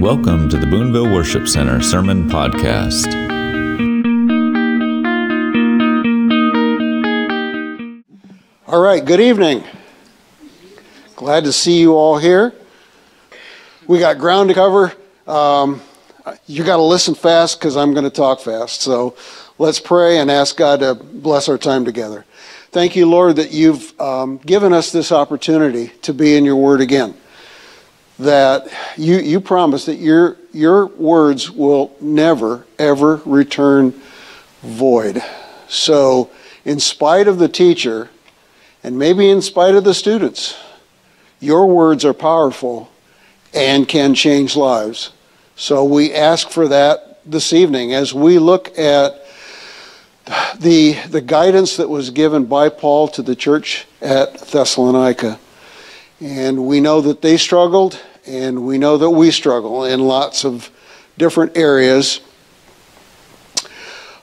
Welcome to the Boonville Worship Center Sermon Podcast. All right, good evening. Glad to see you all here. We got ground to cover. Um, you got to listen fast because I'm going to talk fast. So let's pray and ask God to bless our time together. Thank you, Lord, that you've um, given us this opportunity to be in your word again. That you, you promise that your, your words will never, ever return void. So, in spite of the teacher, and maybe in spite of the students, your words are powerful and can change lives. So we ask for that this evening as we look at the, the guidance that was given by Paul to the church at Thessalonica. And we know that they struggled, and we know that we struggle in lots of different areas.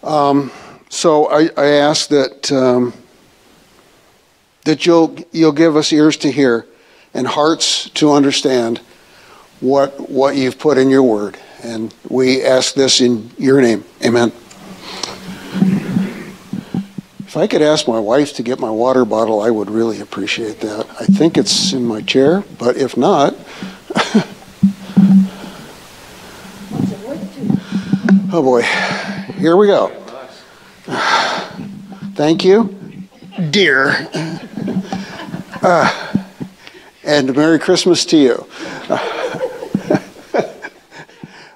Um, so I, I, ask that, um, that you'll, you'll give us ears to hear and hearts to understand what, what you've put in your word. And we ask this in your name. Amen. If I could ask my wife to get my water bottle, I would really appreciate that. I think it's in my chair, but if not. Oh boy. Here we go. Thank you, dear. Uh, and Merry Christmas to you.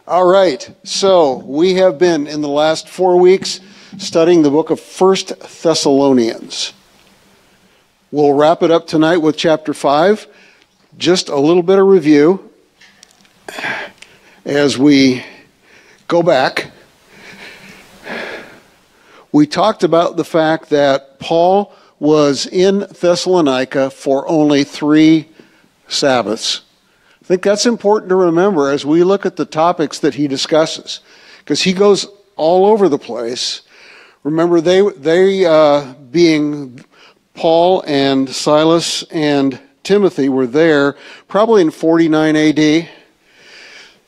All right, so we have been in the last four weeks studying the book of First Thessalonians. We'll wrap it up tonight with chapter 5. Just a little bit of review as we go back. We talked about the fact that Paul was in Thessalonica for only three Sabbaths. I think that's important to remember as we look at the topics that he discusses, because he goes all over the place Remember, they, they uh, being Paul and Silas and Timothy were there probably in 49 AD.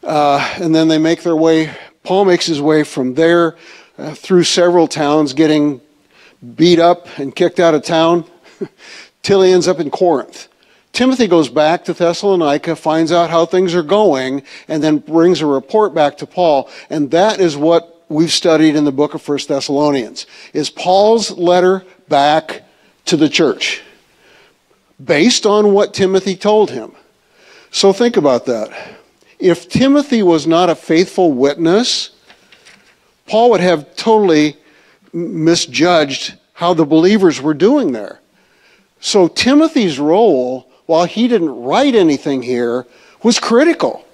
Uh, and then they make their way, Paul makes his way from there uh, through several towns, getting beat up and kicked out of town till he ends up in Corinth. Timothy goes back to Thessalonica, finds out how things are going, and then brings a report back to Paul. And that is what we've studied in the book of First Thessalonians is Paul's letter back to the church based on what Timothy told him. So think about that. If Timothy was not a faithful witness, Paul would have totally misjudged how the believers were doing there. So Timothy's role, while he didn't write anything here, was critical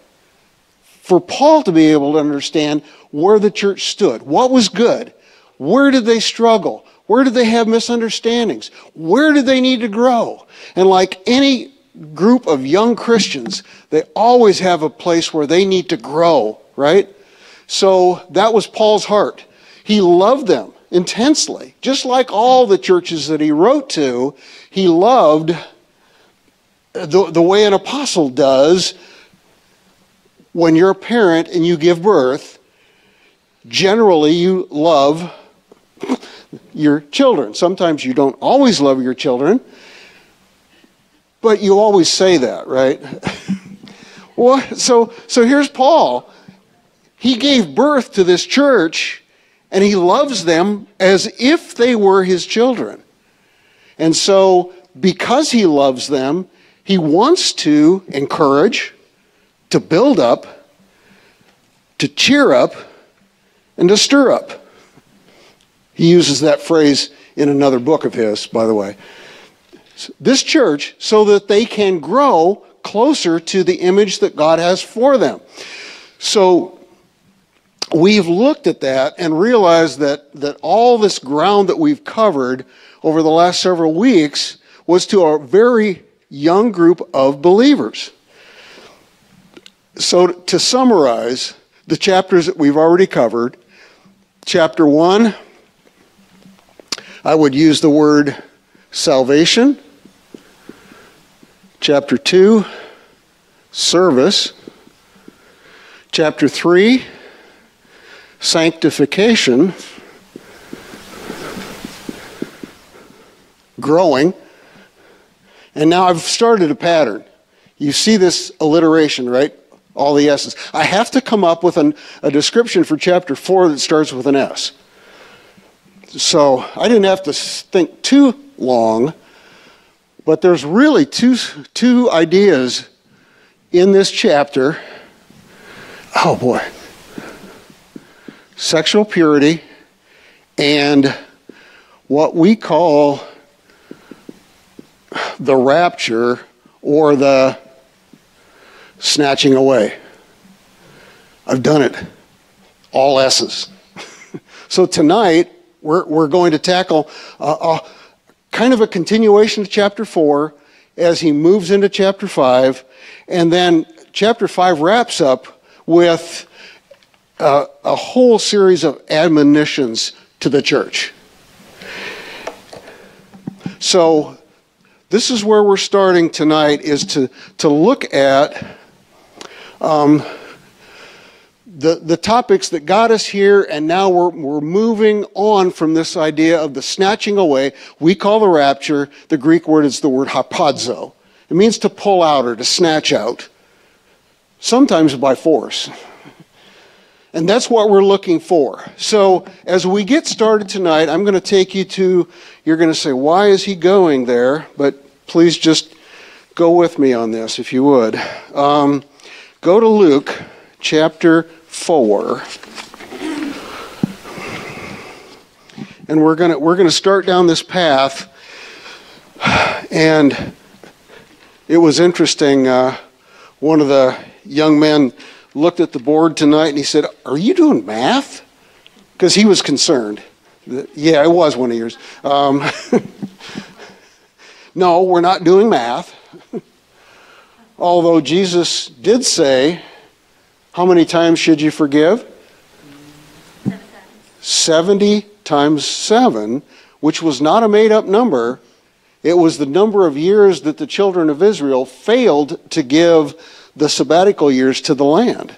for Paul to be able to understand where the church stood, what was good, where did they struggle, where do they have misunderstandings, where do they need to grow. And like any group of young Christians, they always have a place where they need to grow, right? So that was Paul's heart. He loved them intensely, just like all the churches that he wrote to. He loved the, the way an apostle does when you're a parent and you give birth, generally you love your children. Sometimes you don't always love your children, but you always say that, right? well, so, so here's Paul. He gave birth to this church and he loves them as if they were his children. And so, because he loves them, he wants to encourage, to build up, to cheer up, and to stir up. He uses that phrase in another book of his, by the way. This church, so that they can grow closer to the image that God has for them. So we've looked at that and realized that, that all this ground that we've covered over the last several weeks was to a very young group of believers. So, to summarize the chapters that we've already covered, chapter 1, I would use the word salvation. Chapter 2, service. Chapter 3, sanctification, growing. And now I've started a pattern. You see this alliteration, right? All the S's. I have to come up with an, a description for chapter 4 that starts with an S. So I didn't have to think too long, but there's really two, two ideas in this chapter. Oh boy. Sexual purity and what we call the rapture or the snatching away. I've done it. All S's. so tonight, we're, we're going to tackle a, a, kind of a continuation of chapter 4 as he moves into chapter 5. And then chapter 5 wraps up with a, a whole series of admonitions to the church. So this is where we're starting tonight is to, to look at um, the, the topics that got us here, and now we're, we're moving on from this idea of the snatching away. We call the rapture, the Greek word is the word harpazo. It means to pull out or to snatch out, sometimes by force. And that's what we're looking for. So, as we get started tonight, I'm going to take you to, you're going to say, why is he going there? But please just go with me on this, if you would. Um, go to Luke chapter 4. And we're going we're to start down this path. And it was interesting. Uh, one of the young men looked at the board tonight and he said, Are you doing math? Because he was concerned. Yeah, it was one of yours. Um, no, we're not doing math. Although Jesus did say, How many times should you forgive? 70 times 7, which was not a made up number. It was the number of years that the children of Israel failed to give the sabbatical years to the land.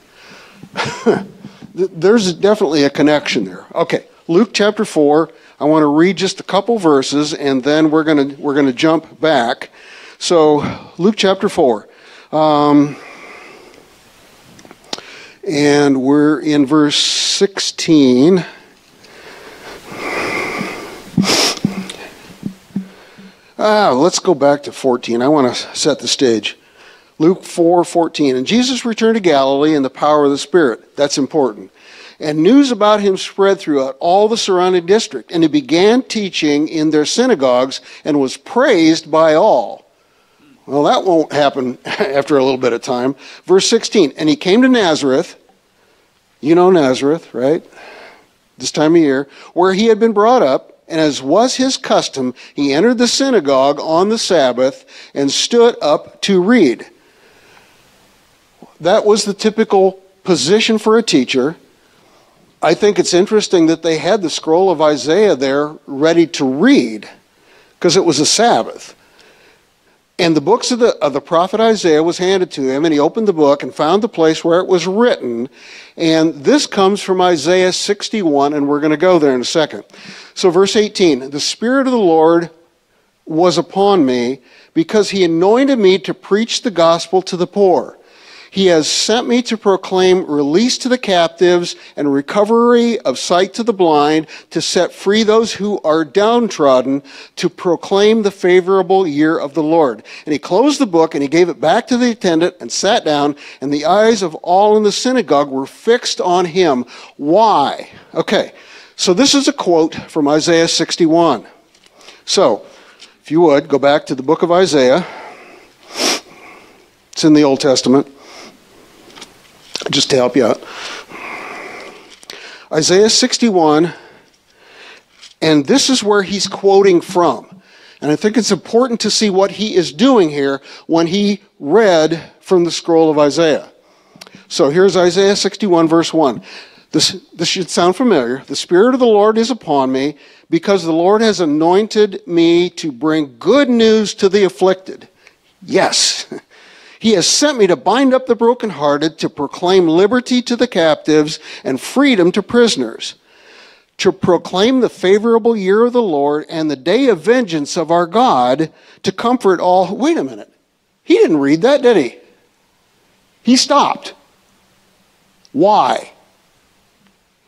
There's definitely a connection there. Okay, Luke chapter 4. I want to read just a couple verses and then we're going to, we're going to jump back. So, Luke chapter 4. Um, and we're in verse 16. Ah, let's go back to 14. I want to set the stage. Luke 4 14. And Jesus returned to Galilee in the power of the Spirit. That's important. And news about him spread throughout all the surrounding district. And he began teaching in their synagogues and was praised by all. Well, that won't happen after a little bit of time. Verse 16. And he came to Nazareth. You know Nazareth, right? This time of year, where he had been brought up and as was his custom, he entered the synagogue on the Sabbath and stood up to read that was the typical position for a teacher. I think it's interesting that they had the scroll of Isaiah there ready to read because it was a Sabbath. And the books of the, of the prophet Isaiah was handed to him, and he opened the book and found the place where it was written. And this comes from Isaiah 61, and we're going to go there in a second. So, verse 18 The Spirit of the Lord was upon me because he anointed me to preach the gospel to the poor. He has sent me to proclaim release to the captives and recovery of sight to the blind, to set free those who are downtrodden, to proclaim the favorable year of the Lord. And he closed the book and he gave it back to the attendant and sat down, and the eyes of all in the synagogue were fixed on him. Why? Okay, so this is a quote from Isaiah 61. So, if you would, go back to the book of Isaiah. It's in the Old Testament just to help you out. Isaiah 61, and this is where he's quoting from. And I think it's important to see what he is doing here when he read from the scroll of Isaiah. So here's Isaiah 61, verse 1. This, this should sound familiar. The Spirit of the Lord is upon me because the Lord has anointed me to bring good news to the afflicted. Yes. He has sent me to bind up the brokenhearted, to proclaim liberty to the captives and freedom to prisoners, to proclaim the favorable year of the Lord and the day of vengeance of our God, to comfort all. Wait a minute. He didn't read that, did he? He stopped. Why?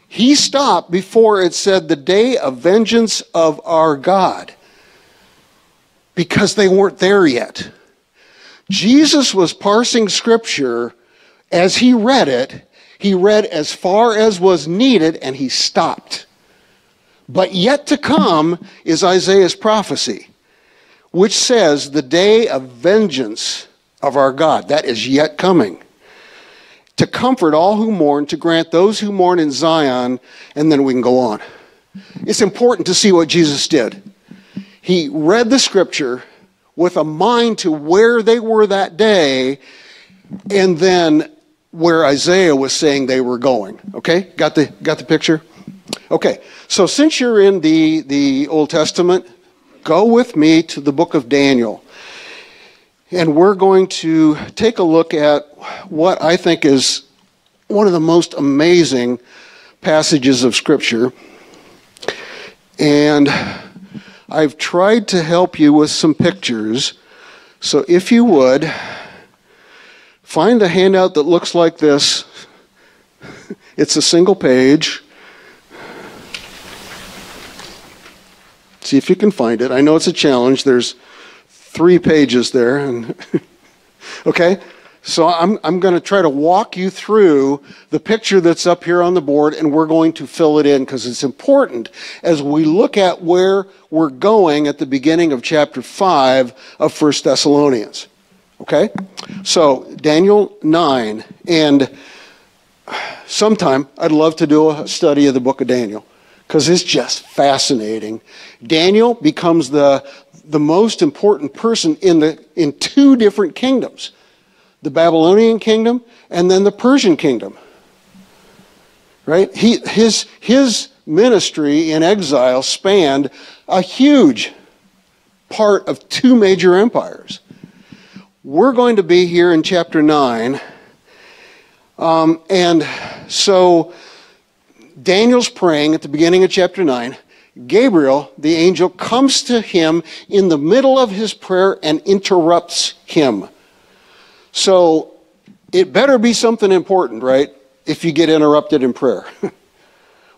He stopped before it said the day of vengeance of our God because they weren't there yet. Jesus was parsing scripture as he read it. He read as far as was needed and he stopped. But yet to come is Isaiah's prophecy, which says the day of vengeance of our God. That is yet coming. To comfort all who mourn, to grant those who mourn in Zion, and then we can go on. It's important to see what Jesus did. He read the scripture with a mind to where they were that day and then where Isaiah was saying they were going. Okay? Got the got the picture? Okay. So since you're in the the Old Testament, go with me to the book of Daniel. And we're going to take a look at what I think is one of the most amazing passages of scripture. And I've tried to help you with some pictures. So if you would, find a handout that looks like this. It's a single page. See if you can find it. I know it's a challenge. There's three pages there. Okay? So I'm, I'm going to try to walk you through the picture that's up here on the board, and we're going to fill it in because it's important as we look at where we're going at the beginning of chapter 5 of 1 Thessalonians. Okay? So, Daniel 9, and sometime I'd love to do a study of the book of Daniel because it's just fascinating. Daniel becomes the, the most important person in, the, in two different kingdoms the Babylonian kingdom and then the Persian kingdom. Right? He, his, his ministry in exile spanned a huge part of two major empires. We're going to be here in chapter 9. Um, and so Daniel's praying at the beginning of chapter 9. Gabriel, the angel, comes to him in the middle of his prayer and interrupts him. So it better be something important, right? If you get interrupted in prayer.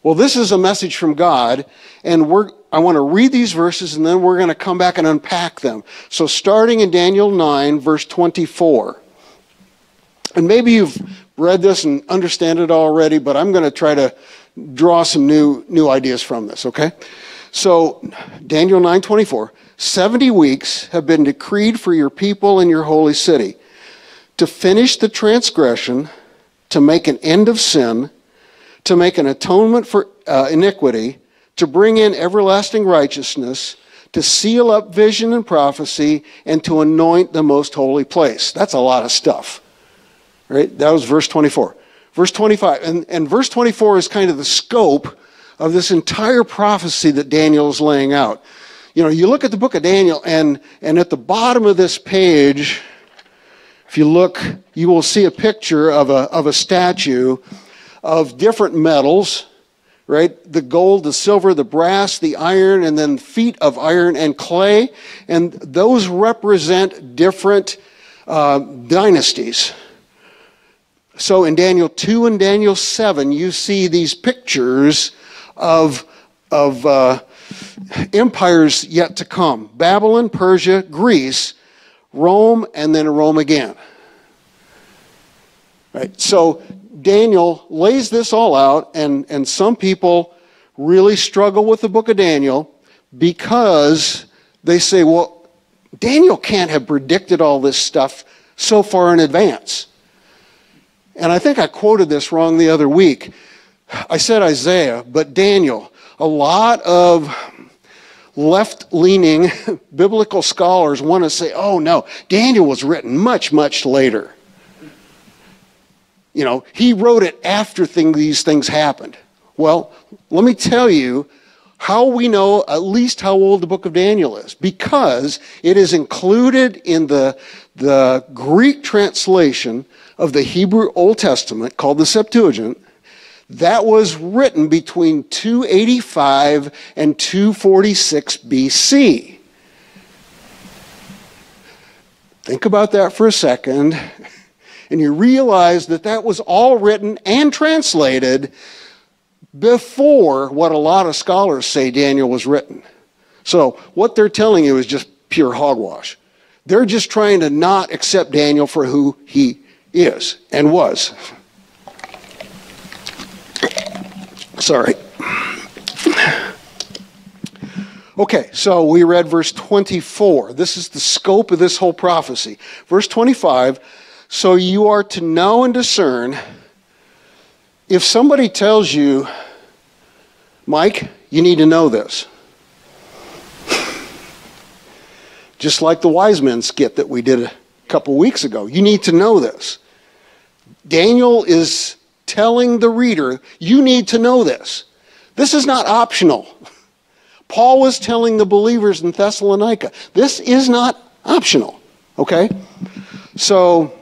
well, this is a message from God, and we're, I want to read these verses and then we're going to come back and unpack them. So starting in Daniel 9, verse 24. And maybe you've read this and understand it already, but I'm going to try to draw some new, new ideas from this, okay? So Daniel 9:24, 70 weeks have been decreed for your people in your holy city to finish the transgression, to make an end of sin, to make an atonement for uh, iniquity, to bring in everlasting righteousness, to seal up vision and prophecy, and to anoint the most holy place. That's a lot of stuff. Right? That was verse 24. Verse 25. And, and verse 24 is kind of the scope of this entire prophecy that Daniel is laying out. You know, you look at the book of Daniel, and, and at the bottom of this page, if you look, you will see a picture of a, of a statue of different metals, right? The gold, the silver, the brass, the iron, and then feet of iron and clay. And those represent different uh, dynasties. So in Daniel 2 and Daniel 7, you see these pictures of, of uh, empires yet to come Babylon, Persia, Greece Rome, and then Rome again. Right? So Daniel lays this all out, and, and some people really struggle with the book of Daniel because they say, well, Daniel can't have predicted all this stuff so far in advance. And I think I quoted this wrong the other week. I said Isaiah, but Daniel. A lot of left leaning biblical scholars want to say, oh no, Daniel was written much, much later. You know, he wrote it after thing, these things happened. Well, let me tell you how we know at least how old the book of Daniel is because it is included in the, the Greek translation of the Hebrew Old Testament called the Septuagint that was written between 285 and 246 BC. Think about that for a second, and you realize that that was all written and translated before what a lot of scholars say Daniel was written. So, what they're telling you is just pure hogwash. They're just trying to not accept Daniel for who he is and was. Sorry. Okay, so we read verse 24. This is the scope of this whole prophecy. Verse 25 So you are to know and discern. If somebody tells you, Mike, you need to know this. Just like the wise men skit that we did a couple weeks ago. You need to know this. Daniel is telling the reader, you need to know this. This is not optional. Paul was telling the believers in Thessalonica, this is not optional. Okay? So,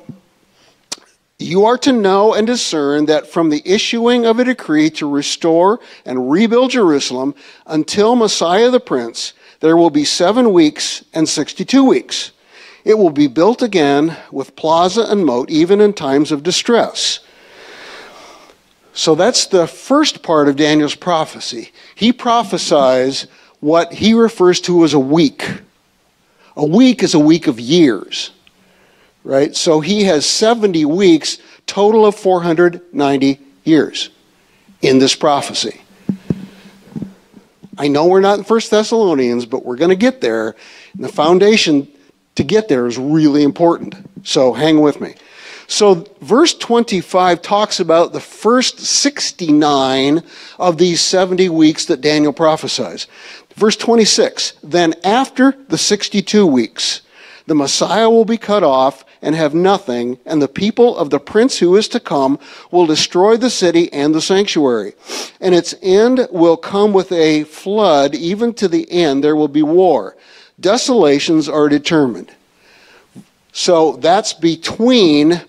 you are to know and discern that from the issuing of a decree to restore and rebuild Jerusalem until Messiah the Prince, there will be seven weeks and 62 weeks. It will be built again with plaza and moat, even in times of distress. So that's the first part of Daniel's prophecy. He prophesies what he refers to as a week. A week is a week of years, right? So he has 70 weeks, total of 490 years in this prophecy. I know we're not in First Thessalonians, but we're going to get there. And the foundation to get there is really important. So hang with me. So, verse 25 talks about the first 69 of these 70 weeks that Daniel prophesies. Verse 26 Then after the 62 weeks, the Messiah will be cut off and have nothing, and the people of the prince who is to come will destroy the city and the sanctuary. And its end will come with a flood, even to the end there will be war. Desolations are determined. So that's between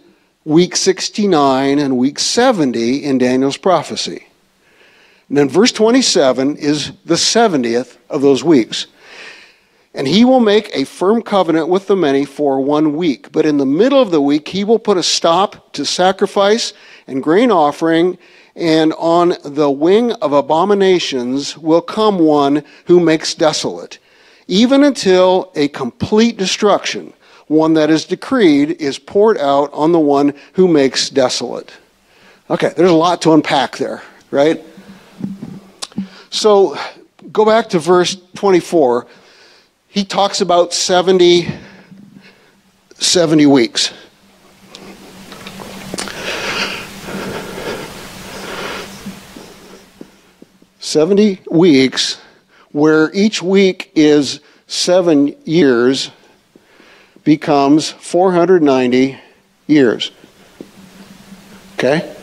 week 69 and week 70 in Daniel's prophecy. And then verse 27 is the 70th of those weeks. And he will make a firm covenant with the many for one week. But in the middle of the week, he will put a stop to sacrifice and grain offering. And on the wing of abominations will come one who makes desolate, even until a complete destruction one that is decreed is poured out on the one who makes desolate. Okay, there's a lot to unpack there, right? So go back to verse 24. He talks about 70, 70 weeks. Seventy weeks, where each week is seven years becomes 490 years. Okay?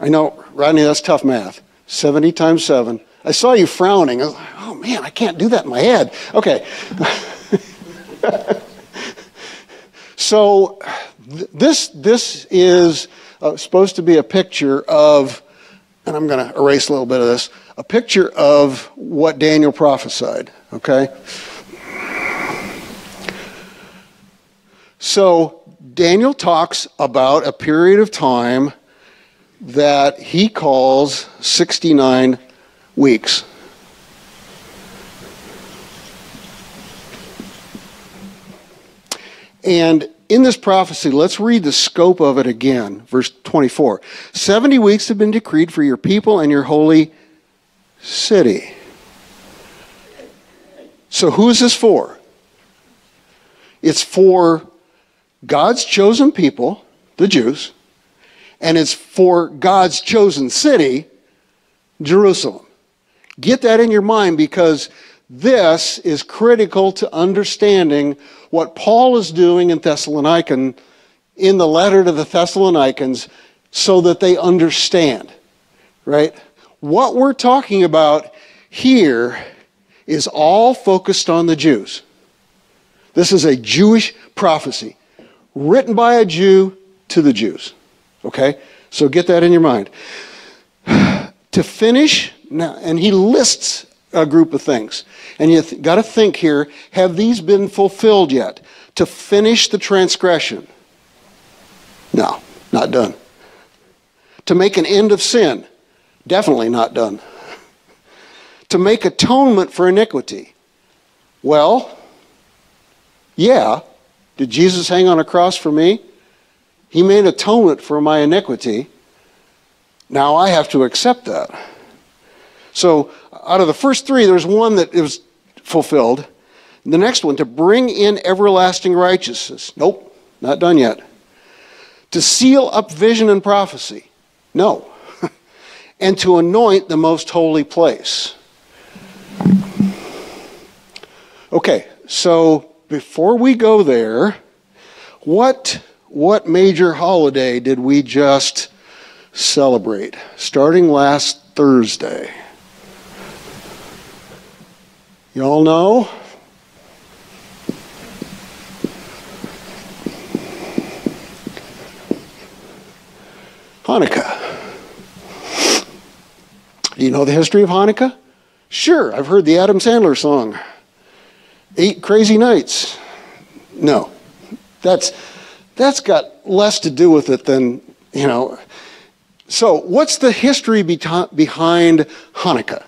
I know, Rodney, that's tough math. 70 times 7. I saw you frowning. Like, oh man, I can't do that in my head. Okay. so th- this, this is uh, supposed to be a picture of, and I'm going to erase a little bit of this, a picture of what Daniel prophesied. Okay? So Daniel talks about a period of time that he calls 69 weeks. And in this prophecy, let's read the scope of it again. Verse 24 70 weeks have been decreed for your people and your holy city. So, who is this for? It's for God's chosen people, the Jews, and it's for God's chosen city, Jerusalem. Get that in your mind because this is critical to understanding what Paul is doing in Thessalonican in the letter to the Thessalonians so that they understand, right? What we're talking about here is all focused on the Jews. This is a Jewish prophecy written by a Jew to the Jews. Okay? So get that in your mind. to finish, now, and he lists a group of things. And you th- got to think here have these been fulfilled yet? To finish the transgression? No, not done. To make an end of sin? Definitely not done. To make atonement for iniquity? Well, yeah. Did Jesus hang on a cross for me? He made atonement for my iniquity. Now I have to accept that. So, out of the first three, there's one that was fulfilled. The next one, to bring in everlasting righteousness. Nope, not done yet. To seal up vision and prophecy. No. and to anoint the most holy place. Okay, so before we go there, what, what major holiday did we just celebrate? Starting last Thursday. You all know? Hanukkah. Do you know the history of Hanukkah? Sure, I've heard the Adam Sandler song. Eight crazy nights. No. That's that's got less to do with it than, you know. So, what's the history behind Hanukkah?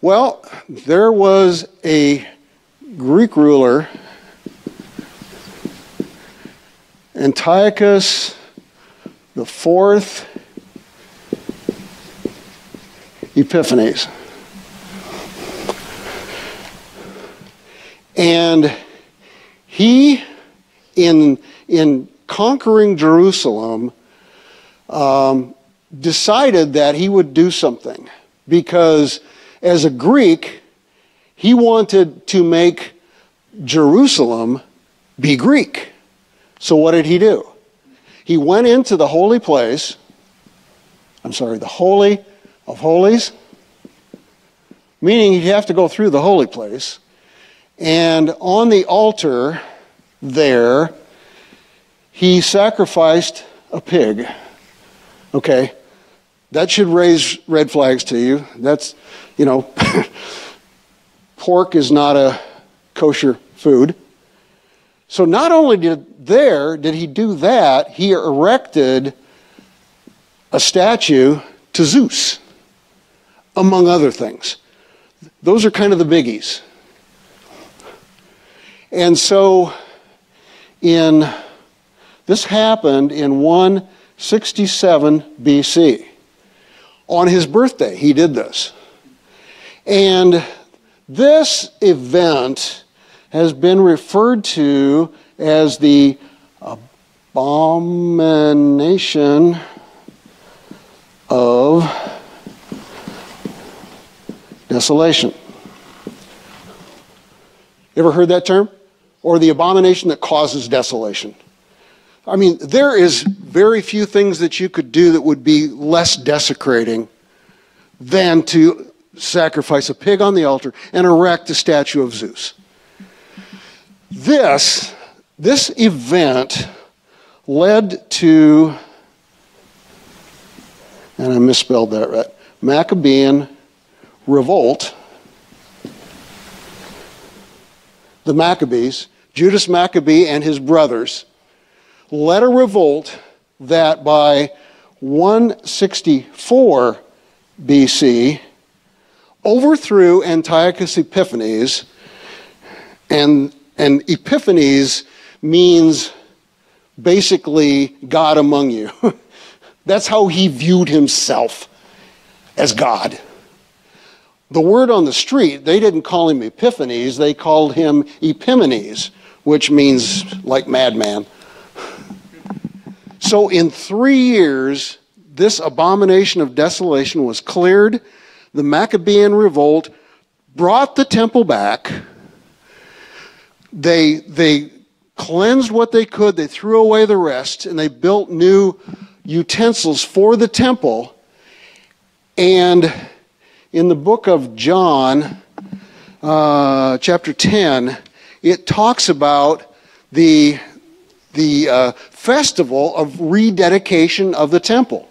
Well, there was a Greek ruler, Antiochus the fourth Epiphanes. And he, in, in conquering Jerusalem, um, decided that he would do something because as a Greek, he wanted to make Jerusalem be Greek. So what did he do? He went into the holy place, I'm sorry, the Holy of Holies, meaning he'd have to go through the holy place. And on the altar there, he sacrificed a pig. Okay, that should raise red flags to you. That's, you know, pork is not a kosher food. So not only did there did he do that, he erected a statue to Zeus, among other things. Those are kind of the biggies. And so in this happened in 167 BC. On his birthday, he did this. And this event has been referred to as the abomination of desolation. You Ever heard that term? Or the abomination that causes desolation. I mean, there is very few things that you could do that would be less desecrating than to sacrifice a pig on the altar and erect a statue of Zeus. This, this event led to, and I misspelled that right, Maccabean revolt. The Maccabees, Judas Maccabee and his brothers, led a revolt that by 164 BC overthrew Antiochus Epiphanes and and Epiphanes means basically God among you. That's how he viewed himself as God. The word on the street, they didn't call him Epiphanes, they called him Epimanes, which means like madman. So in three years, this abomination of desolation was cleared. The Maccabean revolt brought the temple back they, they cleansed what they could, they threw away the rest, and they built new utensils for the temple. And in the book of John, uh, chapter 10, it talks about the, the uh, festival of rededication of the temple.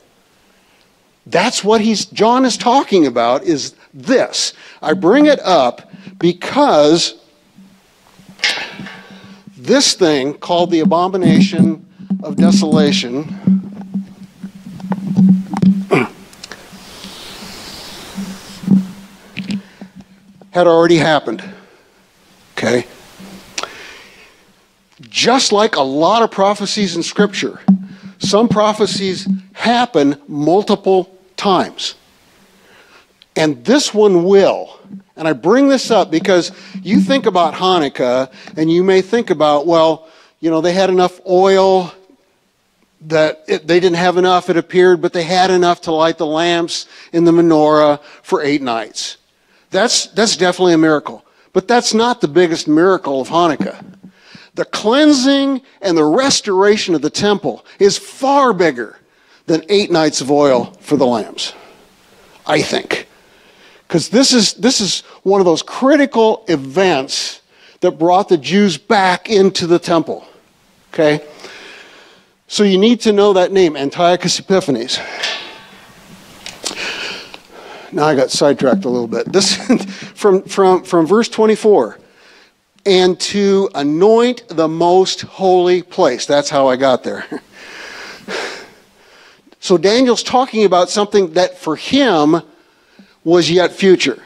That's what he's, John is talking about is this. I bring it up because this thing called the abomination of desolation had already happened. Okay? Just like a lot of prophecies in Scripture, some prophecies happen multiple times. And this one will. And I bring this up because you think about Hanukkah and you may think about, well, you know, they had enough oil that it, they didn't have enough, it appeared, but they had enough to light the lamps in the menorah for eight nights. That's, that's definitely a miracle. But that's not the biggest miracle of Hanukkah. The cleansing and the restoration of the temple is far bigger than eight nights of oil for the lamps. I think. Because this is, this is one of those critical events that brought the Jews back into the temple. Okay? So you need to know that name, Antiochus Epiphanes. Now I got sidetracked a little bit. This from, from, from verse 24. And to anoint the most holy place. That's how I got there. So Daniel's talking about something that for him was yet future.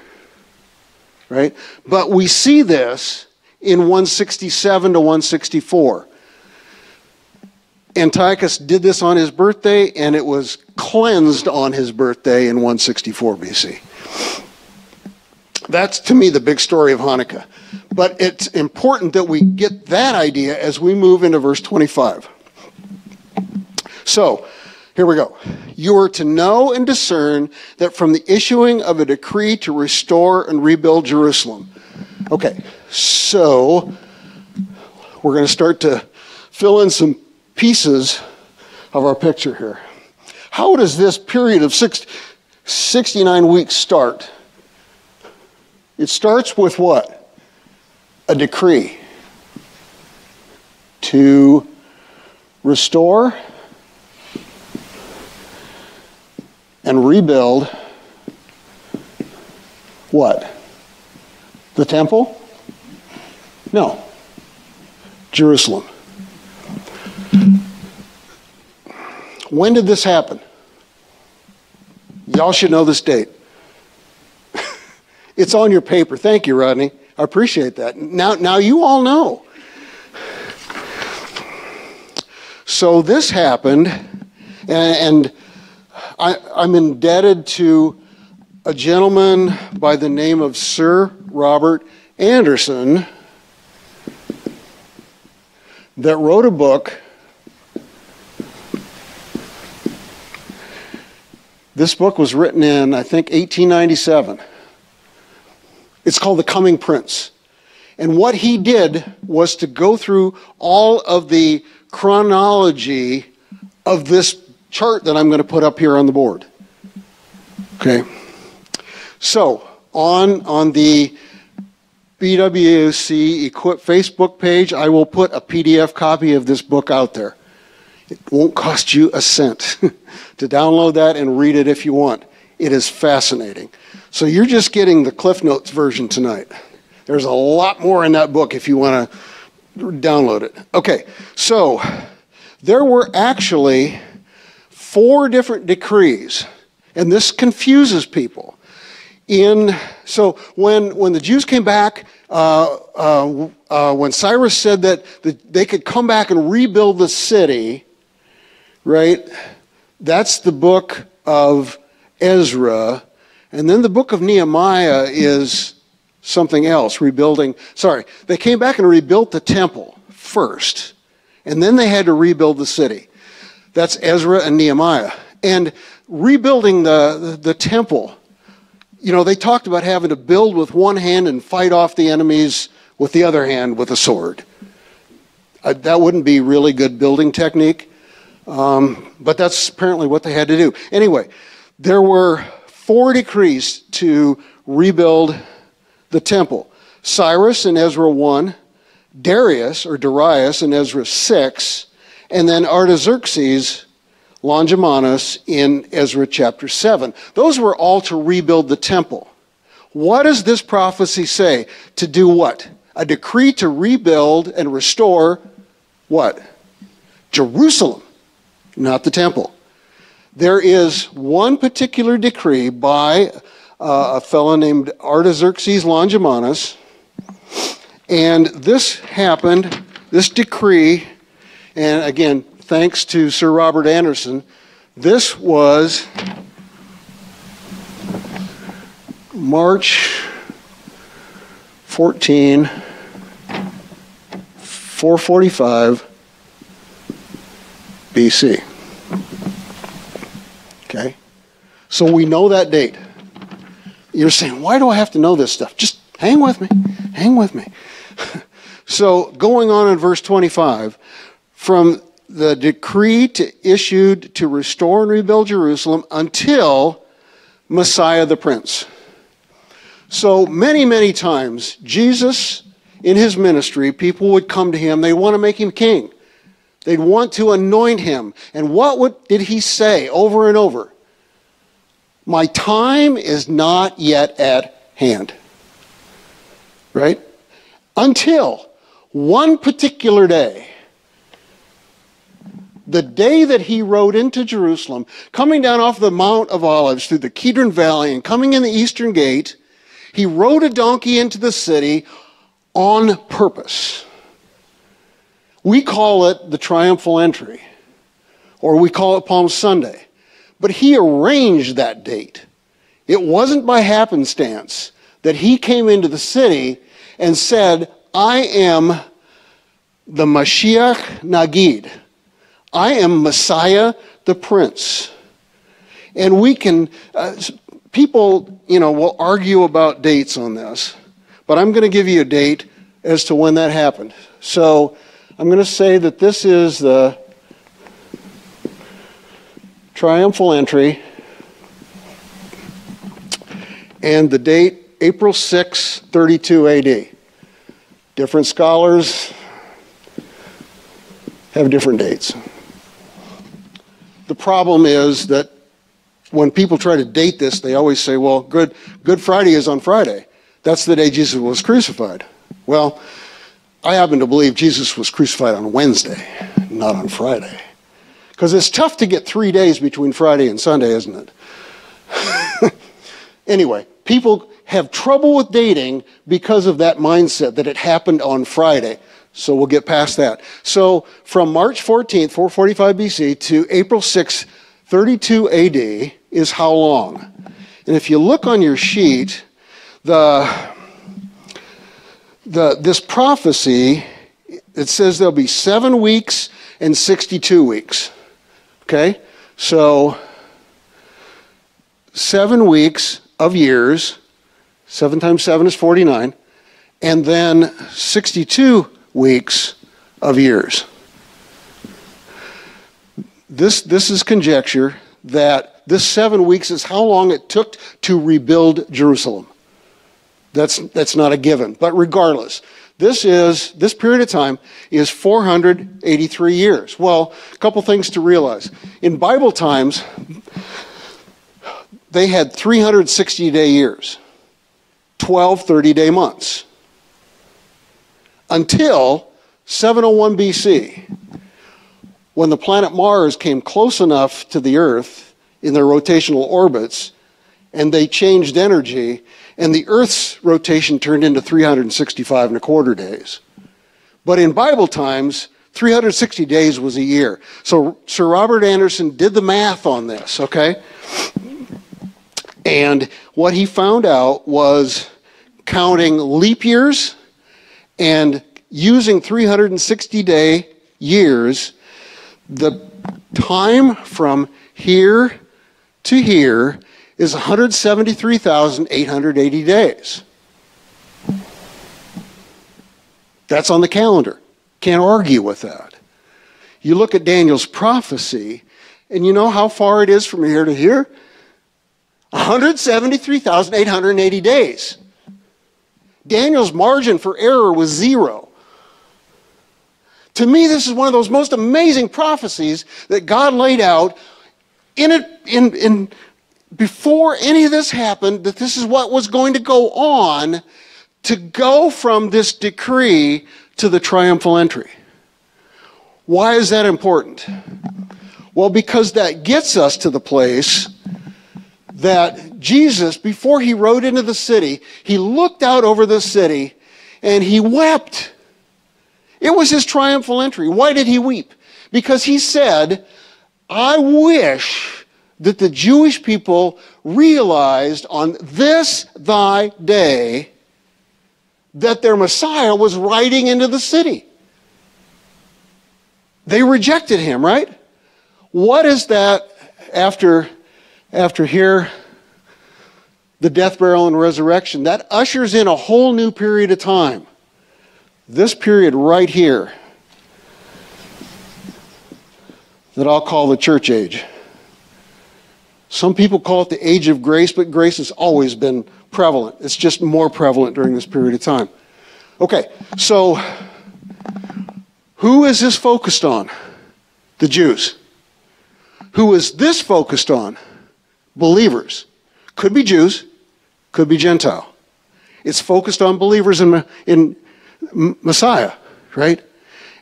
Right? But we see this in 167 to 164. Antiochus did this on his birthday, and it was cleansed on his birthday in 164 BC. That's to me the big story of Hanukkah. But it's important that we get that idea as we move into verse 25. So, here we go. You are to know and discern that from the issuing of a decree to restore and rebuild Jerusalem. Okay, so we're going to start to fill in some pieces of our picture here. How does this period of six, 69 weeks start? It starts with what? A decree to restore and rebuild what? The temple? No. Jerusalem. When did this happen? Y'all should know this date. It's on your paper. Thank you, Rodney. I appreciate that. Now, now you all know. So this happened, and, I, I'm indebted to a gentleman by the name of Sir Robert Anderson that wrote a book. This book was written in, I think, 1897. It's called The Coming Prince. And what he did was to go through all of the chronology of this chart that I'm going to put up here on the board. Okay. So, on, on the BWC Equip Facebook page, I will put a PDF copy of this book out there. It won't cost you a cent to download that and read it if you want. It is fascinating. So you're just getting the Cliff Notes version tonight. There's a lot more in that book if you want to download it. Okay, so there were actually four different decrees, and this confuses people. In so when when the Jews came back, uh, uh, uh, when Cyrus said that the, they could come back and rebuild the city, right? That's the book of Ezra, and then the book of Nehemiah is something else, rebuilding. Sorry, they came back and rebuilt the temple first, and then they had to rebuild the city. That's Ezra and Nehemiah. And rebuilding the, the, the, temple, you know, they talked about having to build with one hand and fight off the enemies with the other hand with a sword. Uh, that wouldn't be really good building technique, um, but that's apparently what they had to do. Anyway, there were four decrees to rebuild the temple. Cyrus in Ezra 1 Darius or Darius in Ezra 6, and then Artaxerxes Longimanus in Ezra chapter 7. Those were all to rebuild the temple. What does this prophecy say? To do what? A decree to rebuild and restore what? Jerusalem, not the temple. There is one particular decree by uh, a fellow named Artaxerxes Longimanus, and this happened, this decree, and again, thanks to Sir Robert Anderson, this was March 14, 445 BC. Okay? So we know that date. You're saying, why do I have to know this stuff? Just hang with me. Hang with me. so going on in verse 25, from the decree to issued to restore and rebuild Jerusalem until Messiah the Prince. So many, many times, Jesus, in his ministry, people would come to him, they want to make him king. They'd want to anoint him. And what would, did he say over and over? My time is not yet at hand. Right? Until one particular day, the day that he rode into Jerusalem, coming down off the Mount of Olives through the Kedron Valley and coming in the eastern gate, he rode a donkey into the city on purpose. We call it the triumphal entry, or we call it Palm Sunday. But he arranged that date. It wasn't by happenstance that he came into the city and said, I am the Mashiach Nagid. I am Messiah the Prince. And we can, uh, people, you know, will argue about dates on this, but I'm going to give you a date as to when that happened. So I'm going to say that this is the triumphal entry and the date April 6, 32 AD. Different scholars have different dates. The problem is that when people try to date this, they always say, well, Good, Good Friday is on Friday. That's the day Jesus was crucified. Well, I happen to believe Jesus was crucified on Wednesday, not on Friday. Because it's tough to get three days between Friday and Sunday, isn't it? anyway, people have trouble with dating because of that mindset that it happened on Friday. So we'll get past that. So from March 14th, 445 BC to April 6, 32 AD is how long? And if you look on your sheet, the, the, this prophecy, it says there'll be seven weeks and 62 weeks. Okay? So, seven weeks of years, seven times seven is 49, and then 62 weeks of years. This, this is conjecture that this seven weeks is how long it took to rebuild Jerusalem. That's, that's not a given. But regardless, this is this period of time is 483 years. Well, a couple things to realize. In Bible times, they had 360 day years, 12 30 day months until 701 BC, when the planet Mars came close enough to the Earth in their rotational orbits, and they changed energy, and the Earth's rotation turned into 365 and a quarter days. But in Bible times, 360 days was a year. So Sir Robert Anderson did the math on this, okay? And what he found out was counting leap years and using 360 day years, the time from here to here is 173,880 days. That's on the calendar. Can't argue with that. You look at Daniel's prophecy, and you know how far it is from here to here? 173,880 days. Daniel's margin for error was zero. To me, this is one of those most amazing prophecies that God laid out in it, in, in, before any of this happened, that this is what was going to go on to go from this decree to the triumphal entry. Why is that important? Well, because that gets us to the place that Jesus, before he rode into the city, he looked out over the city and he wept. It was his triumphal entry. Why did he weep? Because he said, I wish that the Jewish people realized on this thy day that their Messiah was riding into the city. They rejected him, right? What is that after, after here, the death, burial, and resurrection? That ushers in a whole new period of time. This period right here, that I'll call the church age. Some people call it the age of grace, but grace has always been prevalent. It's just more prevalent during this period of time. Okay, so who is this focused on? The Jews. Who is this focused on? Believers. Could be Jews, could be Gentile. It's focused on believers in, in Messiah, right?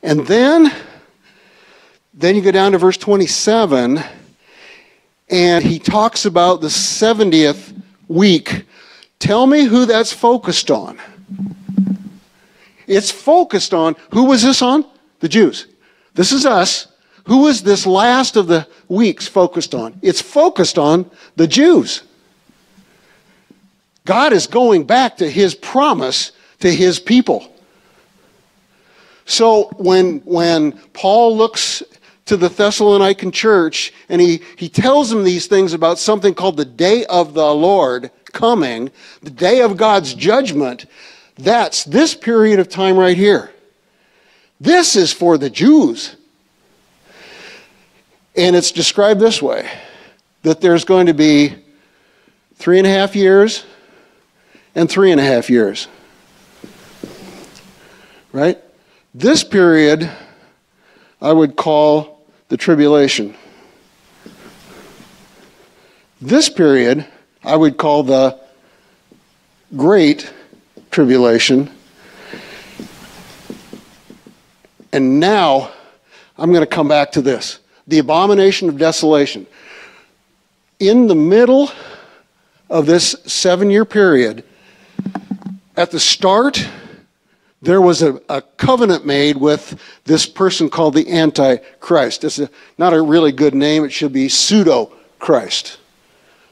And then, then you go down to verse 27, and he talks about the 70th week. Tell me who that's focused on. It's focused on who was this on? The Jews. This is us. Who is this last of the weeks focused on? It's focused on the Jews. God is going back to his promise to his people. So when, when Paul looks to the Thessalonican church and he, he tells them these things about something called the day of the Lord coming, the day of God's judgment, that's this period of time right here. This is for the Jews. And it's described this way that there's going to be three and a half years and three and a half years. Right? This period I would call the tribulation. This period I would call the great tribulation. And now I'm going to come back to this the abomination of desolation. In the middle of this seven year period, at the start, there was a, a, covenant made with this person called the Antichrist. It's a, not a really good name, it should be pseudo Christ.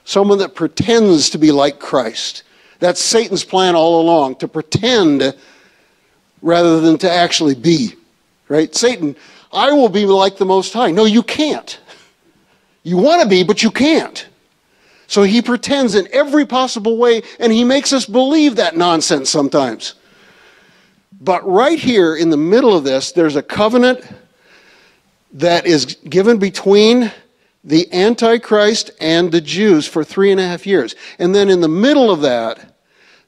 Someone that pretends to be like Christ. That's Satan's plan all along, to pretend rather than to actually be. Right? Satan, I will be like the Most High. No, you can't. You want to be, but you can't. So he pretends in every possible way, and he makes us believe that nonsense sometimes. But right here in the middle of this, there's a covenant that is given between the Antichrist and the Jews for three and a half years. And then in the middle of that,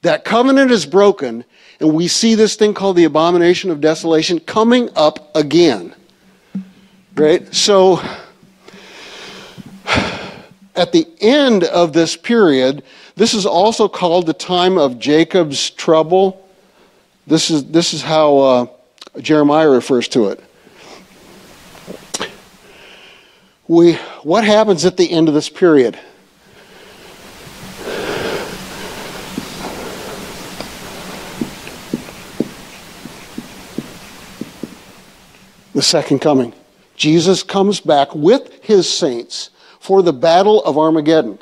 that covenant is broken, and we see this thing called the abomination of desolation coming up again. Right? So, at the end of this period, this is also called the time of Jacob's trouble. This is, this is how uh, Jeremiah refers to it. We, what happens at the end of this period? The second coming. Jesus comes back with his saints for the battle of Armageddon.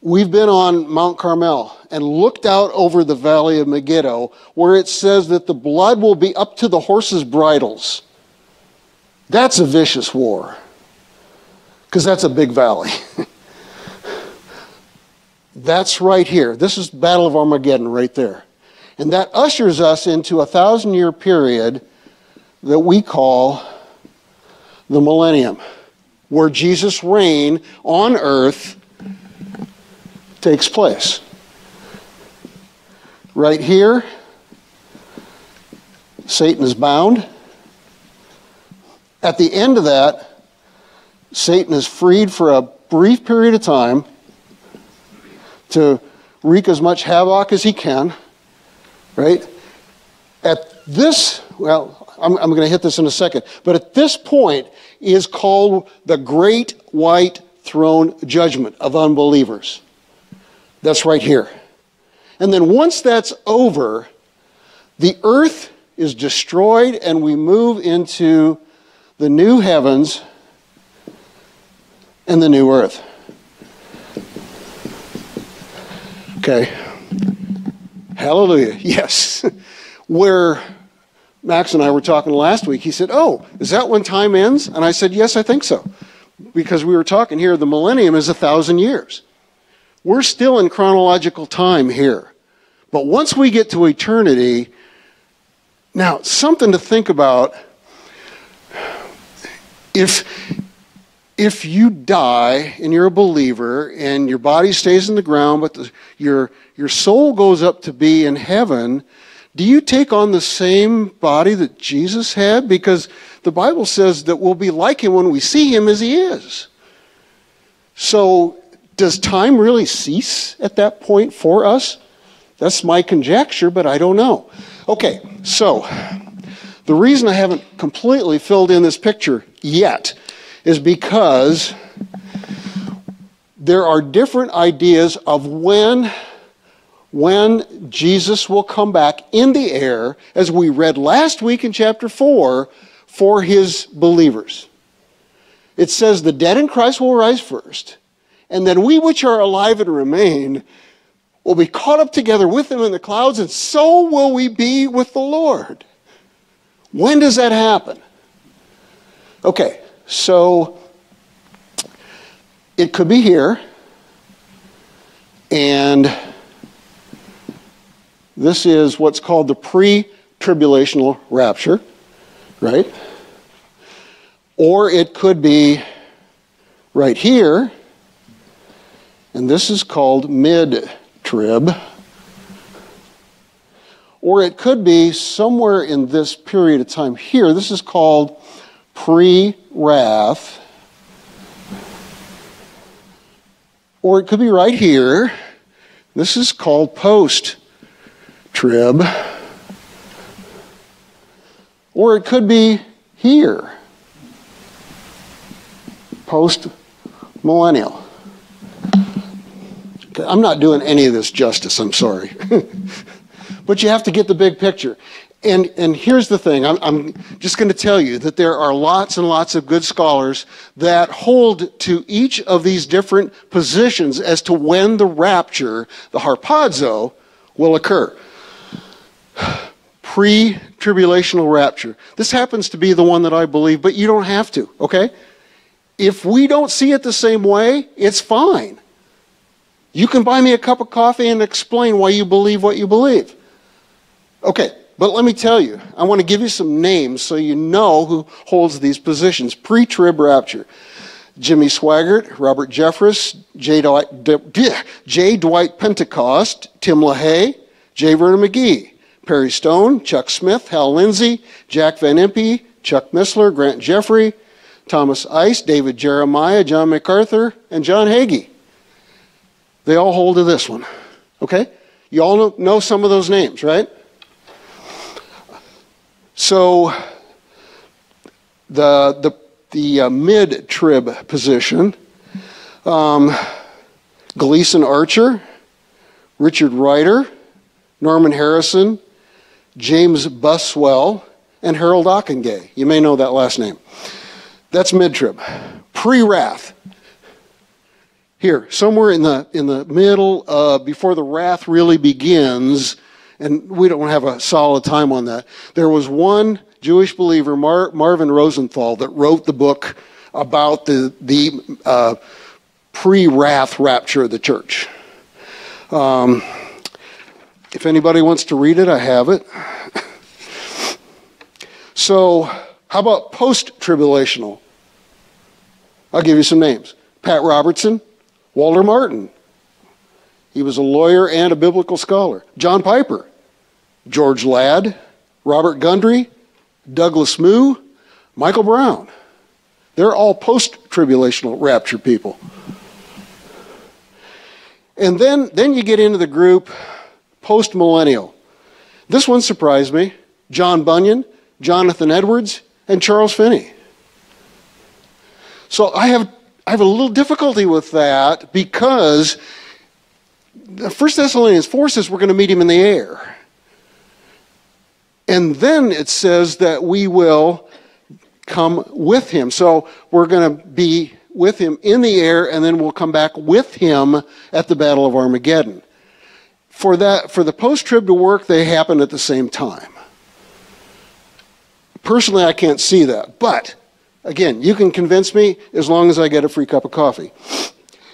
We've been on Mount Carmel and looked out over the valley of Megiddo where it says that the blood will be up to the horses' bridles. That's a vicious war because that's a big valley. that's right here. This is Battle of Armageddon right there. And that ushers us into a thousand year period that we call the millennium where Jesus' reign on earth takes place. Right here, Satan is bound. At the end of that, Satan is freed for a brief period of time to wreak as much havoc as he can, right? At this, well, I'm, I'm going to hit this in a second, but at this point is called the Great White Throne Judgment of unbelievers. That's right here. And then once that's over, the earth is destroyed and we move into the new heavens and the new earth. Okay. Hallelujah. Yes. Where Max and I were talking last week, he said, Oh, is that when time ends? And I said, Yes, I think so. Because we were talking here, the millennium is a thousand years. We're still in chronological time here. But once we get to eternity, now, something to think about. If, if you die and you're a believer and your body stays in the ground, but the, your, your soul goes up to be in heaven, do you take on the same body that Jesus had? Because the Bible says that we'll be like him when we see him as he is. So, does time really cease at that point for us? That's my conjecture, but I don't know. Okay, so the reason I haven't completely filled in this picture yet is because there are different ideas of when when Jesus will come back in the air as we read last week in chapter 4 for his believers. It says the dead in Christ will rise first, and then we which are alive and remain will be caught up together with him in the clouds, and so will we be with the Lord. When does that happen? Okay, so it could be here, and this is what's called the pre tribulational rapture, right? Or it could be right here, and this is called mid trib. Or it could be somewhere in this period of time here. This is called pre wrath. Or it could be right here. This is called post trib. Or it could be here. Post millennial. I'm not doing any of this justice, I'm sorry. but you have to get the big picture. And, and here's the thing I'm, I'm just going to tell you that there are lots and lots of good scholars that hold to each of these different positions as to when the rapture, the harpazo, will occur. Pre tribulational rapture. This happens to be the one that I believe, but you don't have to, okay? If we don't see it the same way, it's fine. You can buy me a cup of coffee and explain why you believe what you believe. Okay, but let me tell you, I want to give you some names so you know who holds these positions. Pre trib rapture. Jimmy Swaggart, Robert Jeffress, J. Dwight, D- J. Dwight Pentecost, Tim LaHaye, J. Vernon McGee, Perry Stone, Chuck Smith, Hal Lindsey, Jack Van Impe, Chuck Missler, Grant Jeffrey, Thomas Ice, David Jeremiah, John MacArthur, and John Hagee. They all hold to this one. Okay? You all know, some of those names, right? So the, the, the uh, mid trib position um, Gleason Archer, Richard Reiter, Norman Harrison, James Buswell, and Harold Ockenga. You may know that last name. That's mid trib. Pre wrath here, somewhere in the, in the middle, uh, before the wrath really begins, and we don't have a solid time on that, there was one Jewish believer, Mar- Marvin Rosenthal, that wrote the book about the, the uh, pre wrath rapture of the church. Um, if anybody wants to read it, I have it. so, how about post tribulational? I'll give you some names Pat Robertson, Walter Martin. He was a lawyer and a biblical scholar. John Piper, George Ladd, Robert Gundry, Douglas Moo, Michael Brown. They're all post tribulational rapture people. And then, then you get into the group post millennial. This one surprised me John Bunyan, Jonathan Edwards, and Charles Finney. So I have, I have a little difficulty with that because First Thessalonians 4 says we're going to meet him in the air. And then it says that we will come with him. So we're going to be with him in the air, and then we'll come back with him at the Battle of Armageddon. For that, for the post-trib to work, they happen at the same time. Personally, I can't see that. But again, you can convince me as long as I get a free cup of coffee.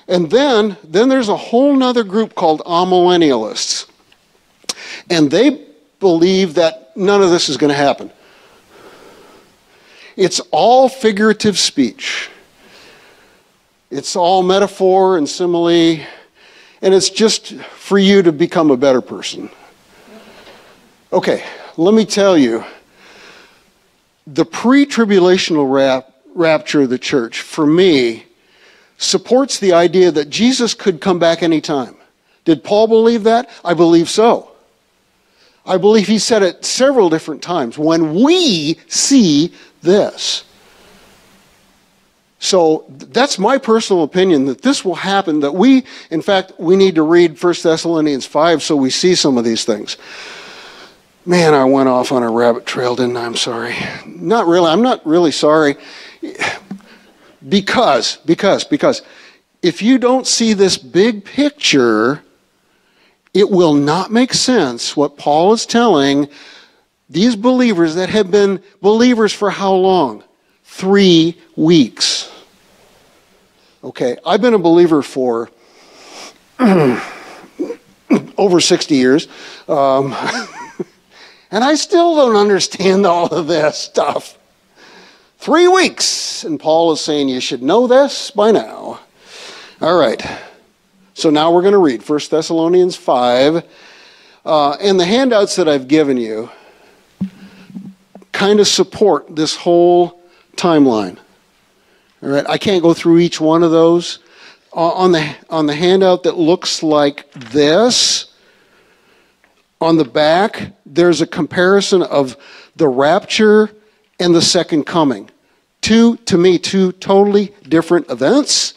And then, then there's a whole other group called amillennialists. And they believe that none of this is going to happen. It's all figurative speech. It's all metaphor and simile, and it's just for you to become a better person. Okay, let me tell you the pre tribulational rap- rapture of the church, for me, supports the idea that Jesus could come back anytime. Did Paul believe that? I believe so. I believe he said it several different times. When we see this. So that's my personal opinion that this will happen, that we, in fact, we need to read 1 Thessalonians 5 so we see some of these things. Man, I went off on a rabbit trail, didn't I? I'm sorry. Not really. I'm not really sorry. Because, because, because if you don't see this big picture, it will not make sense what Paul is telling these believers that have been believers for how long? Three weeks. Okay, I've been a believer for over 60 years. Um, and I still don't understand all of this stuff. Three weeks. And Paul is saying you should know this by now. All right. So now we're going to read 1 Thessalonians 5. Uh, and the handouts that I've given you kind of support this whole timeline. All right. I can't go through each one of those. Uh, on, the, on the handout that looks like this, on the back, there's a comparison of the rapture and the second coming. Two, to me, two totally different events.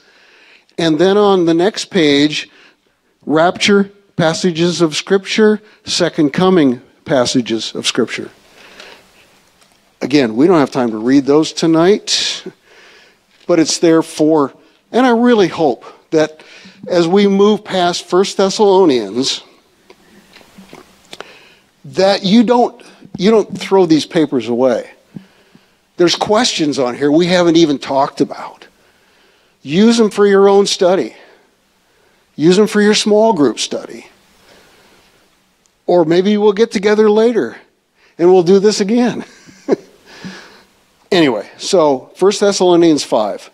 And then on the next page, rapture passages of Scripture, second coming passages of Scripture. Again, we don't have time to read those tonight, but it's there for, and I really hope that as we move past First Thessalonians, that you don't you don't throw these papers away. There's questions on here we haven't even talked about. Use them for your own study. Use them for your small group study. Or maybe we'll get together later and we'll do this again. anyway, so 1 Thessalonians 5.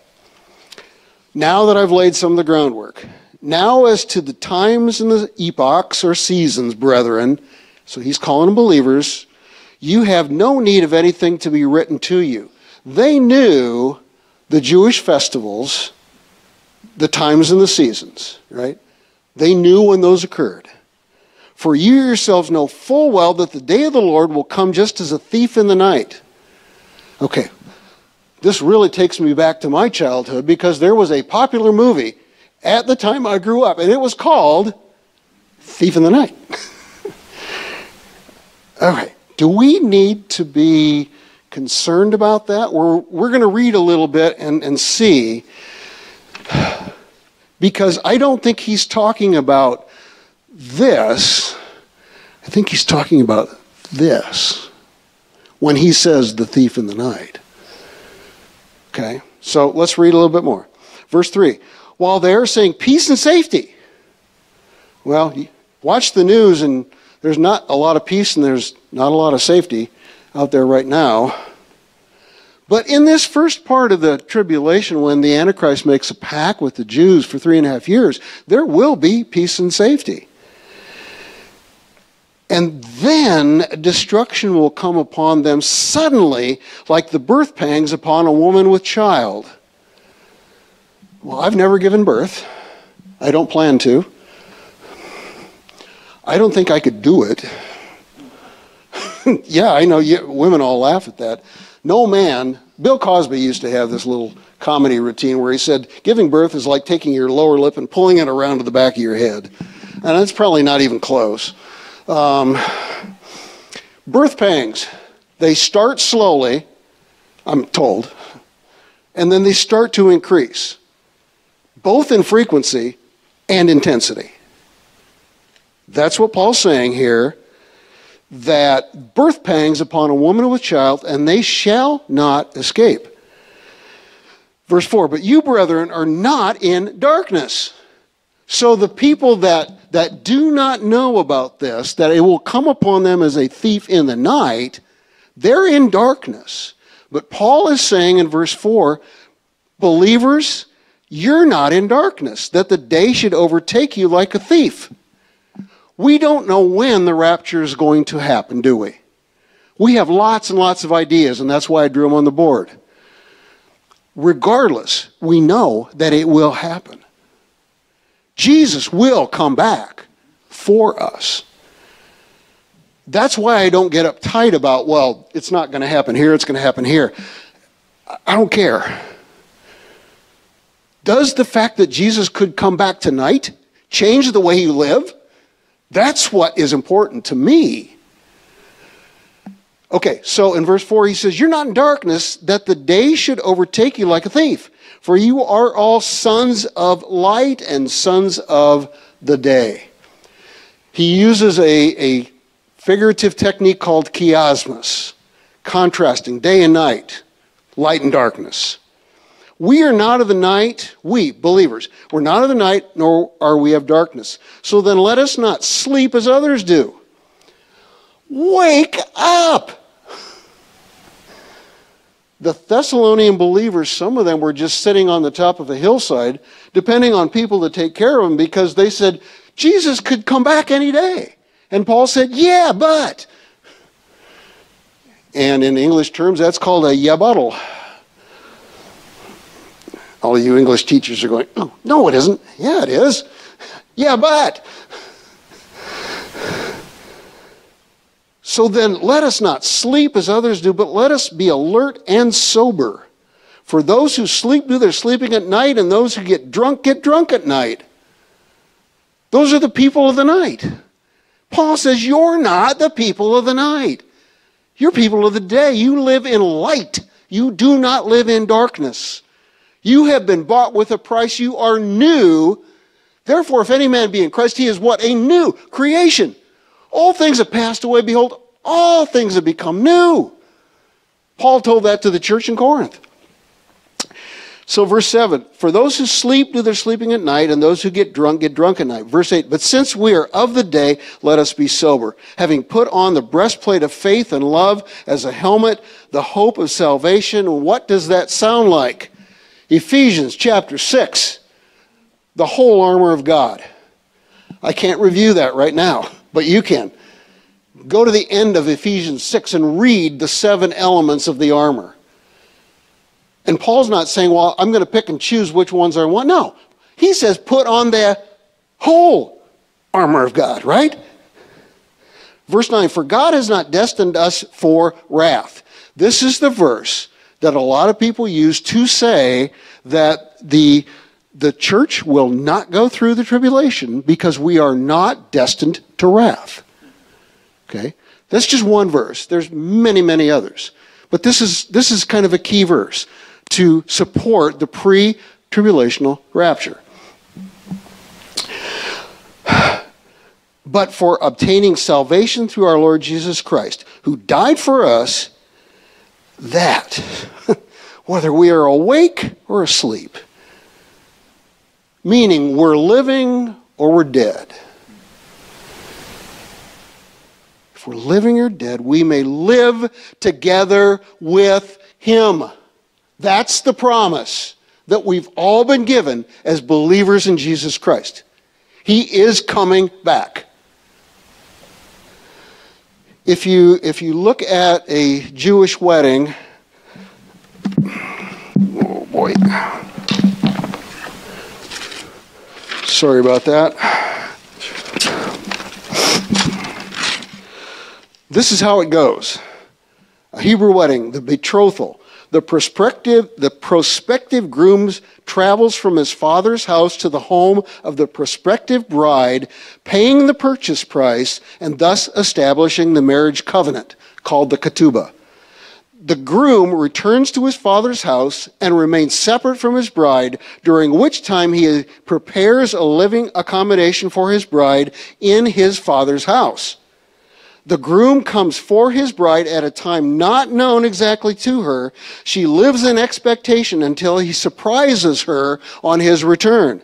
Now that I've laid some of the groundwork, now as to the times and the epochs or seasons, brethren, so he's calling them believers, you have no need of anything to be written to you. They knew the Jewish festivals, the times and the seasons, right? They knew when those occurred. For you yourselves know full well that the day of the Lord will come just as a thief in the night. Okay, this really takes me back to my childhood because there was a popular movie at the time I grew up, and it was called Thief in the Night. Right. Do we need to be concerned about that? We're, we're going to read a little bit and, and see. Because I don't think he's talking about this. I think he's talking about this when he says the thief in the night. Okay, so let's read a little bit more. Verse 3 While they're saying peace and safety, well, watch the news and there's not a lot of peace and there's not a lot of safety out there right now. But in this first part of the tribulation, when the Antichrist makes a pact with the Jews for three and a half years, there will be peace and safety. And then destruction will come upon them suddenly, like the birth pangs upon a woman with child. Well, I've never given birth. I don't plan to. I don't think I could do it. yeah, I know you, women all laugh at that. No man, Bill Cosby used to have this little comedy routine where he said, giving birth is like taking your lower lip and pulling it around to the back of your head. And that's probably not even close. Um, birth pangs, they start slowly, I'm told, and then they start to increase, both in frequency and intensity. That's what Paul's saying here that birth pangs upon a woman with child, and they shall not escape. Verse 4 But you, brethren, are not in darkness. So the people that, that do not know about this, that it will come upon them as a thief in the night, they're in darkness. But Paul is saying in verse 4 believers, you're not in darkness, that the day should overtake you like a thief. We don't know when the rapture is going to happen, do we? We have lots and lots of ideas, and that's why I drew them on the board. Regardless, we know that it will happen. Jesus will come back for us. That's why I don't get uptight about, well, it's not going to happen here, it's going to happen here. I don't care. Does the fact that Jesus could come back tonight change the way you live? That's what is important to me. Okay, so in verse 4, he says, You're not in darkness, that the day should overtake you like a thief. For you are all sons of light and sons of the day. He uses a, a figurative technique called chiasmus, contrasting day and night, light and darkness. We are not of the night, we, believers, we're not of the night, nor are we of darkness. So then let us not sleep as others do. Wake up! The Thessalonian believers, some of them were just sitting on the top of a hillside, depending on people to take care of them because they said, Jesus could come back any day. And Paul said, Yeah, but. And in English terms, that's called a yabuttal. All of you English teachers are going, oh, no, it isn't. Yeah, it is. Yeah, but. So then let us not sleep as others do, but let us be alert and sober. For those who sleep do their sleeping at night, and those who get drunk get drunk at night. Those are the people of the night. Paul says, You're not the people of the night. You're people of the day. You live in light. You do not live in darkness. You have been bought with a price. You are new. Therefore, if any man be in Christ, he is what? A new creation. All things have passed away. Behold, all things have become new. Paul told that to the church in Corinth. So, verse 7 For those who sleep do their sleeping at night, and those who get drunk get drunk at night. Verse 8 But since we are of the day, let us be sober, having put on the breastplate of faith and love as a helmet, the hope of salvation. What does that sound like? Ephesians chapter 6, the whole armor of God. I can't review that right now, but you can. Go to the end of Ephesians 6 and read the seven elements of the armor. And Paul's not saying, well, I'm going to pick and choose which ones I want. No. He says, put on the whole armor of God, right? Verse 9, for God has not destined us for wrath. This is the verse that a lot of people use to say that the, the church will not go through the tribulation because we are not destined to wrath. Okay? That's just one verse. There's many, many others. But this is, this is kind of a key verse to support the pre tribulational rapture. But for obtaining salvation through our Lord Jesus Christ, who died for us that, whether we are awake or asleep. Meaning we're living or we're dead. If we're living or dead, we may live together with Him. That's the promise that we've all been given as believers in Jesus Christ. He is coming back. If you if you look at a Jewish wedding, oh boy. Sorry about that. This is how it goes. A Hebrew wedding, the betrothal. The prospective, the prospective groom travels from his father's house to the home of the prospective bride, paying the purchase price and thus establishing the marriage covenant called the ketubah. The groom returns to his father's house and remains separate from his bride, during which time he prepares a living accommodation for his bride in his father's house. The groom comes for his bride at a time not known exactly to her. She lives in expectation until he surprises her on his return.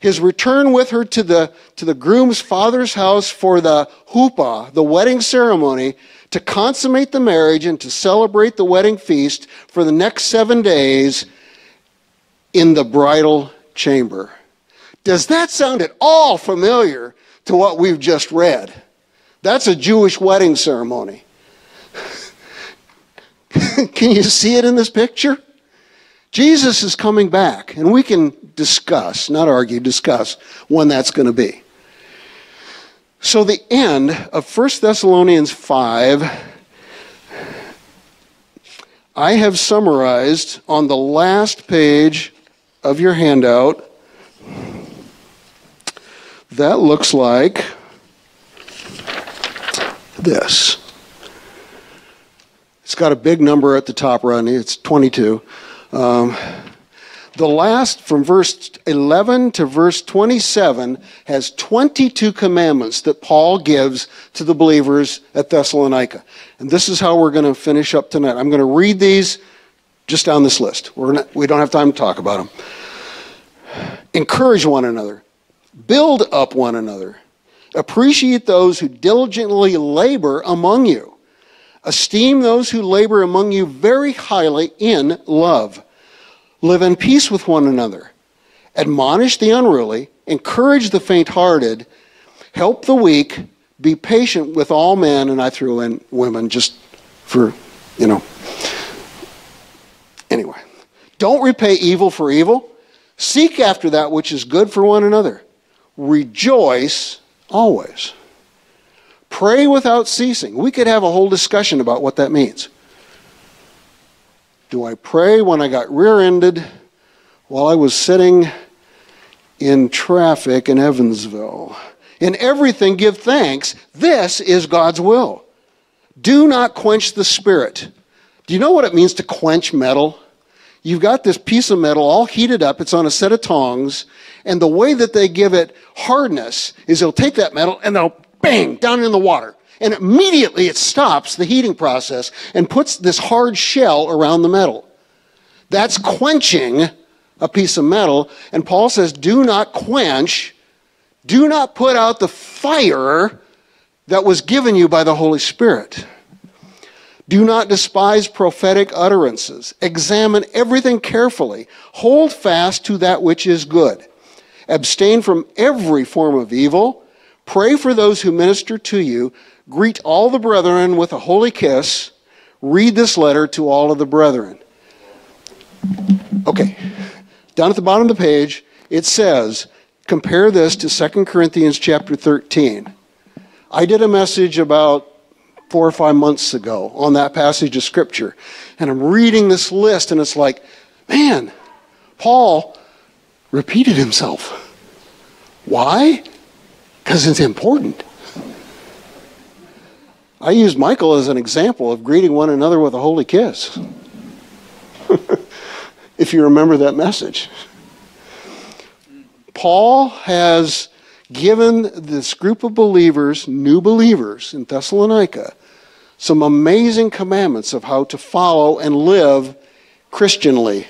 His return with her to the, to the groom's father's house for the chuppah, the wedding ceremony, to consummate the marriage and to celebrate the wedding feast for the next seven days in the bridal chamber. Does that sound at all familiar to what we've just read? That's a Jewish wedding ceremony. can you see it in this picture? Jesus is coming back, and we can discuss, not argue, discuss when that's going to be. So, the end of 1 Thessalonians 5, I have summarized on the last page of your handout. That looks like this. It's got a big number at the top, Rodney. It's 22. Um, the last, from verse 11 to verse 27, has 22 commandments that Paul gives to the believers at Thessalonica. And this is how we're going to finish up tonight. I'm going to read these just down this list. We're not, we don't have time to talk about them. Encourage one another, build up one another Appreciate those who diligently labor among you. Esteem those who labor among you very highly in love. Live in peace with one another. Admonish the unruly. Encourage the faint hearted. Help the weak. Be patient with all men. And I threw in women just for, you know. Anyway, don't repay evil for evil. Seek after that which is good for one another. Rejoice Always. Pray without ceasing. We could have a whole discussion about what that means. Do I pray when I got rear ended while I was sitting in traffic in Evansville? In everything, give thanks. This is God's will. Do not quench the spirit. Do you know what it means to quench metal? You've got this piece of metal all heated up, it's on a set of tongs, and the way that they give it hardness is they'll take that metal and they'll bang down in the water. And immediately it stops the heating process and puts this hard shell around the metal. That's quenching a piece of metal. And Paul says, do not quench, do not put out the fire that was given you by the Holy Spirit. Do not despise prophetic utterances. Examine everything carefully. Hold fast to that which is good. Abstain from every form of evil. Pray for those who minister to you. Greet all the brethren with a holy kiss. Read this letter to all of the brethren. Okay, down at the bottom of the page, it says, compare this to 2 Corinthians chapter 13. I did a message about four or five months ago on that passage of Scripture, and I'm reading this list, and it's like, man, Paul repeated himself. Why? Because it's important. I used Michael as an example of greeting one another with a holy kiss. if you remember that message. Paul has given this group of believers, new believers in Thessalonica, some amazing commandments of how to follow and live Christianly.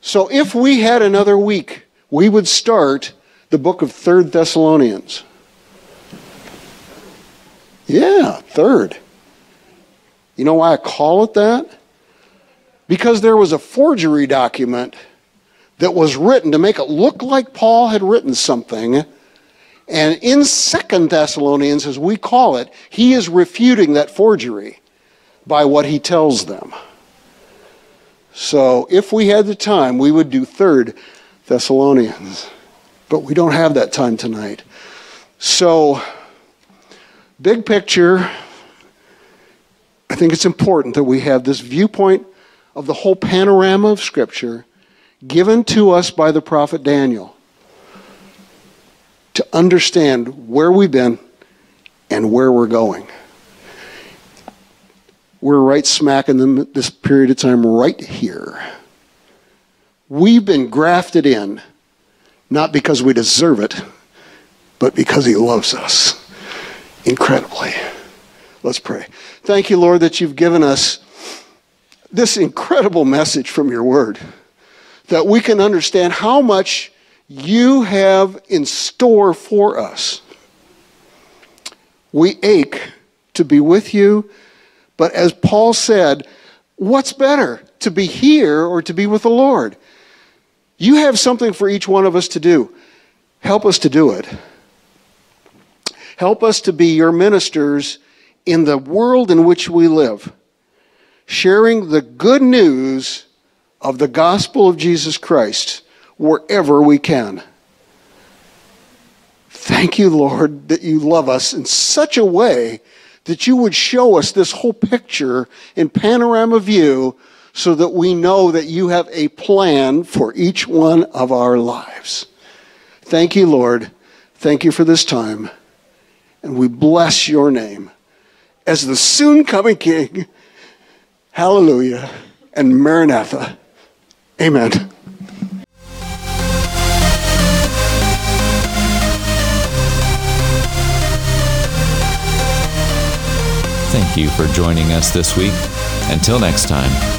So if we had another week, we would start the book of 3rd Thessalonians. Yeah, 3rd. You know why I call it that? Because there was a forgery document that was written to make it look like Paul had written something, And in Second Thessalonians, as we call it, he is refuting that forgery by what he tells them. So if we had the time, we would do Third Thessalonians. But we don't have that time tonight. So, big picture, I think it's important that we have this viewpoint of the whole panorama of Scripture given to us by the prophet Daniel to understand where we've been and where we're going. We're right smack in this period of time right here. We've been grafted in, not because we deserve it, but because He loves us incredibly. Let's pray. Thank you, Lord, that you've given us this incredible message from your word, that we can understand how much you have in store for us. We ache to be with you, but as Paul said, what's better, to be here or to be with the Lord? You have something for each one of us to do. Help us to do it. Help us to be your ministers in the world in which we live, sharing the good news of the gospel of Jesus Christ wherever we can. Thank you, Lord, that you love us in such a way that you would show us this whole picture in panorama view so that we know that you have a plan for each one of our lives. Thank you, Lord. Thank you for this time. And we bless your name as the soon coming King. Hallelujah and Maranatha. Amen. You for joining us this week. Until next time.